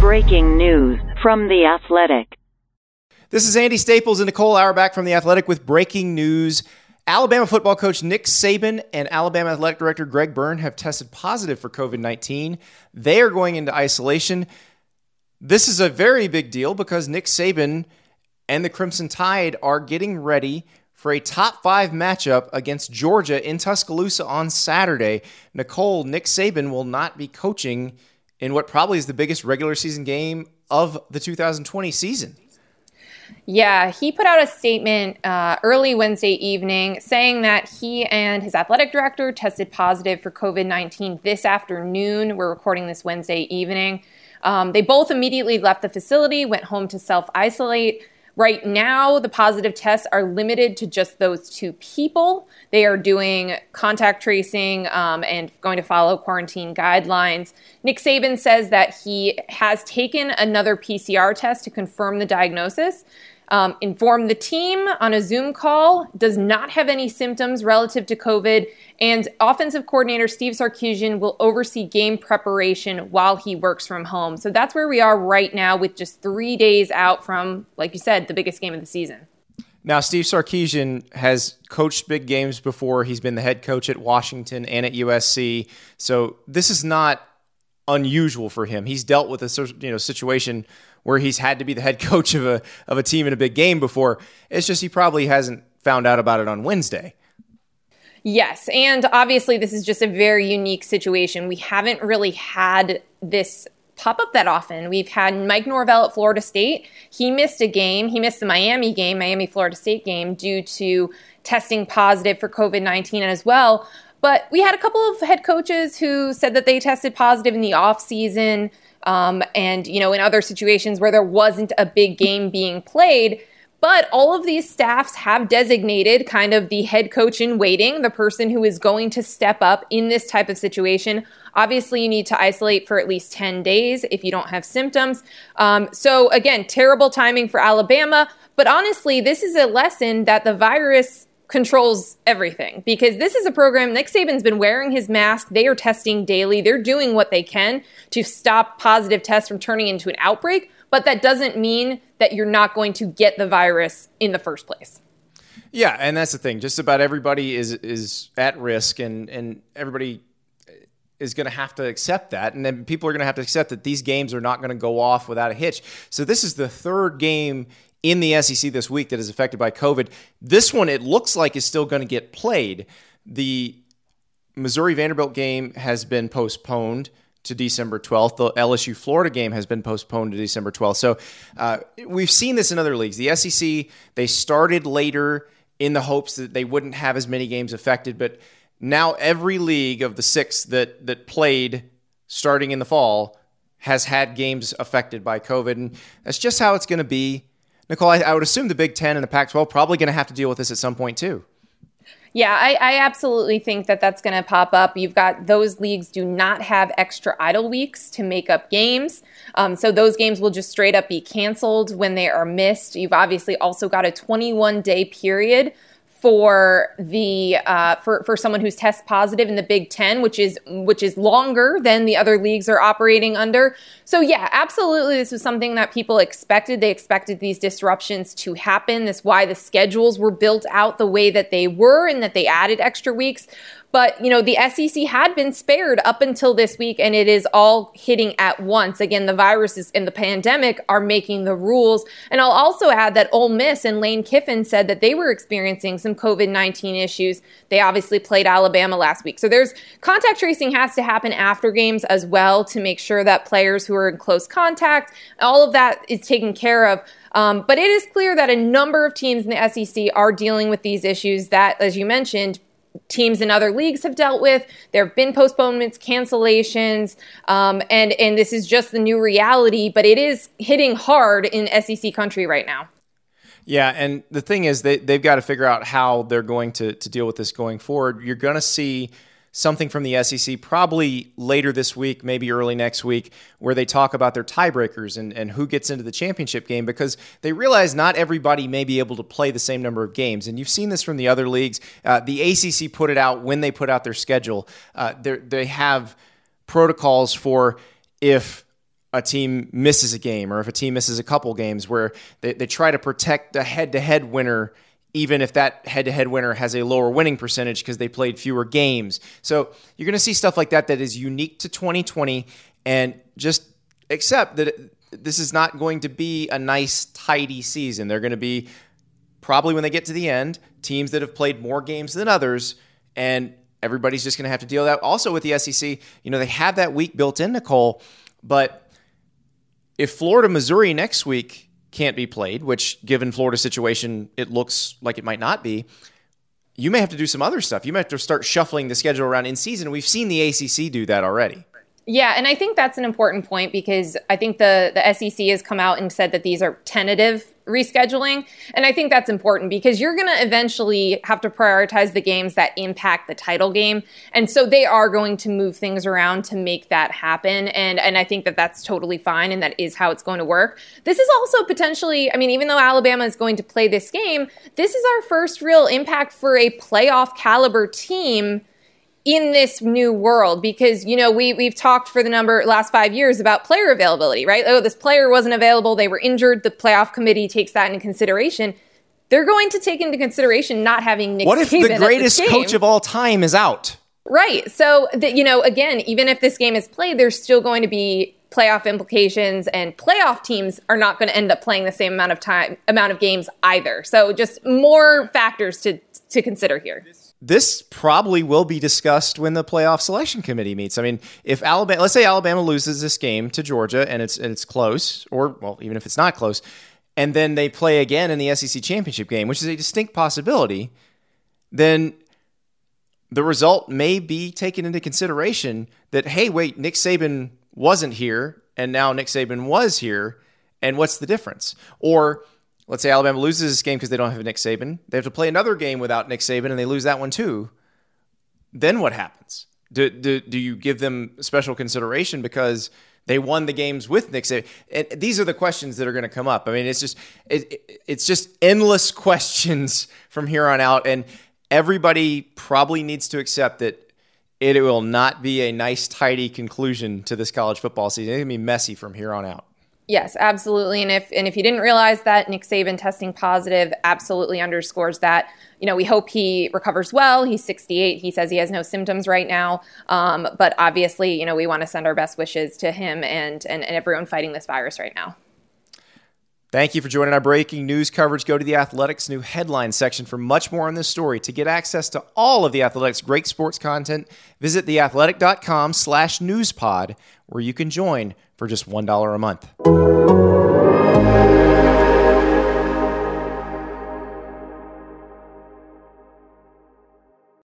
Breaking news from The Athletic. This is Andy Staples and Nicole Auerbach from The Athletic with breaking news. Alabama football coach Nick Saban and Alabama athletic director Greg Byrne have tested positive for COVID 19. They are going into isolation. This is a very big deal because Nick Saban and the Crimson Tide are getting ready for a top five matchup against Georgia in Tuscaloosa on Saturday. Nicole, Nick Saban will not be coaching in what probably is the biggest regular season game of the 2020 season. Yeah, he put out a statement uh, early Wednesday evening saying that he and his athletic director tested positive for COVID 19 this afternoon. We're recording this Wednesday evening. Um, they both immediately left the facility, went home to self isolate. Right now, the positive tests are limited to just those two people. They are doing contact tracing um, and going to follow quarantine guidelines. Nick Saban says that he has taken another PCR test to confirm the diagnosis um, informed the team on a Zoom call, does not have any symptoms relative to COVID, and offensive coordinator Steve Sarkisian will oversee game preparation while he works from home. So that's where we are right now with just three days out from, like you said, the biggest game of the season. Now, Steve Sarkisian has coached big games before. He's been the head coach at Washington and at USC. So this is not unusual for him. He's dealt with a you know situation where he's had to be the head coach of a of a team in a big game before. It's just he probably hasn't found out about it on Wednesday. Yes, and obviously this is just a very unique situation. We haven't really had this pop up that often. We've had Mike Norvell at Florida State. He missed a game. He missed the Miami game, Miami Florida State game, due to testing positive for COVID 19 as well. But we had a couple of head coaches who said that they tested positive in the off season. Um, and, you know, in other situations where there wasn't a big game being played. But all of these staffs have designated kind of the head coach in waiting, the person who is going to step up in this type of situation. Obviously, you need to isolate for at least 10 days if you don't have symptoms. Um, so, again, terrible timing for Alabama. But honestly, this is a lesson that the virus controls everything because this is a program. Nick Saban's been wearing his mask. They are testing daily. They're doing what they can to stop positive tests from turning into an outbreak. But that doesn't mean that you're not going to get the virus in the first place. Yeah, and that's the thing. Just about everybody is is at risk, and and everybody is going to have to accept that, and then people are going to have to accept that these games are not going to go off without a hitch. So this is the third game in the SEC this week that is affected by COVID. This one, it looks like, is still going to get played. The Missouri Vanderbilt game has been postponed to December 12th. The LSU Florida game has been postponed to December 12th. So uh, we've seen this in other leagues. The SEC, they started later in the hopes that they wouldn't have as many games affected, but now every league of the six that that played starting in the fall has had games affected by COVID, and that's just how it's going to be Nicole, I, I would assume the Big Ten and the Pac 12 probably going to have to deal with this at some point too. Yeah, I, I, absolutely think that that's going to pop up. You've got those leagues do not have extra idle weeks to make up games. Um, so those games will just straight up be canceled when they are missed. You've obviously also got a 21 day period for the uh, for for someone who's test positive in the Big Ten, which is which is longer than the other leagues are operating under. So yeah, absolutely, this was something that people expected. They expected these disruptions to happen. That's why the schedules were built out the way that they were, and that they added extra weeks. But, you know, the SEC had been spared up until this week, and it is all hitting at once. Again, the viruses and the pandemic are making the rules. And I'll also add that Ole Miss and Lane Kiffin said that they were experiencing some COVID 19 issues. They obviously played Alabama last week. So there's contact tracing has to happen after games as well to make sure that players who are in close contact, all of that is taken care of. Um, but it is clear that a number of teams in the SEC are dealing with these issues that, as you mentioned, teams in other leagues have dealt with. There have been postponements, cancellations, um, and and this is just the new reality. But it is hitting hard in SEC country right now. Yeah, and the thing is, they they've got to figure out how they're going to to deal with this going forward. You're going to see something from the SEC probably later this week, maybe early next week, where they talk about their tiebreakers and, and who gets into the championship game because they realize not everybody may be able to play the same number of games. And you've seen this from the other leagues. Uh, the ACC put it out when they put out their schedule. Uh, they have protocols for if a team misses a game or if a team misses a couple games where they, they try to protect the head to head winner even if that head to head winner has a lower winning percentage because they played fewer games. So you're going to see stuff like that that is unique to 2020 and just accept that this is not going to be a nice, tidy season. They're going to be probably when they get to the end, teams that have played more games than others. And everybody's just going to have to deal with that. Also, with the SEC, you know, they have that week built in, Nicole. But if Florida, Missouri next week can't be played, which given Florida's situation, it looks like it might not be. You may have to do some other stuff. You may have to start shuffling the schedule around in season. We've seen the ACC do that already. Yeah, and I think that's an important point because I think the the SEC has come out and said that these are tentative rescheduling, and I think that's important because you're going to eventually have to prioritize the games that impact the title game, and so they are going to move things around to make that happen, and and I think that that's totally fine, and that is how it's going to work. This is also potentially, I mean, even though Alabama is going to play this game, this is our first real impact for a playoff caliber team in this new world because you know we we've talked for the number last 5 years about player availability, right? Oh, this player wasn't available, they were injured, the playoff committee takes that into consideration. They're going to take into consideration not having Nick What if Saban the greatest coach of all time is out? Right. So, the, you know, again, even if this game is played, there's still going to be playoff implications and playoff teams are not going to end up playing the same amount of time amount of games either. So, just more factors to to consider here this probably will be discussed when the playoff selection committee meets. I mean, if Alabama, let's say Alabama loses this game to Georgia and it's and it's close, or well, even if it's not close, and then they play again in the SEC championship game, which is a distinct possibility, then the result may be taken into consideration that hey, wait, Nick Saban wasn't here, and now Nick Saban was here, and what's the difference? Or let's say Alabama loses this game because they don't have Nick Saban. They have to play another game without Nick Saban and they lose that one too. Then what happens? Do, do, do you give them special consideration because they won the games with Nick Saban? And these are the questions that are going to come up. I mean, it's just it, it's just endless questions from here on out, and everybody probably needs to accept that it will not be a nice, tidy conclusion to this college football season. It's going to be messy from here on out. Yes, absolutely. And if and if you didn't realize that Nick Saban testing positive absolutely underscores that. You know, we hope he recovers well. He's 68. He says he has no symptoms right now. Um, but obviously, you know, we want to send our best wishes to him and, and and everyone fighting this virus right now. Thank you for joining our breaking news coverage. Go to the Athletics new headline section for much more on this story. To get access to all of the Athletics' great sports content, visit theathletic.com slash newspod, where you can join for just $1 a month.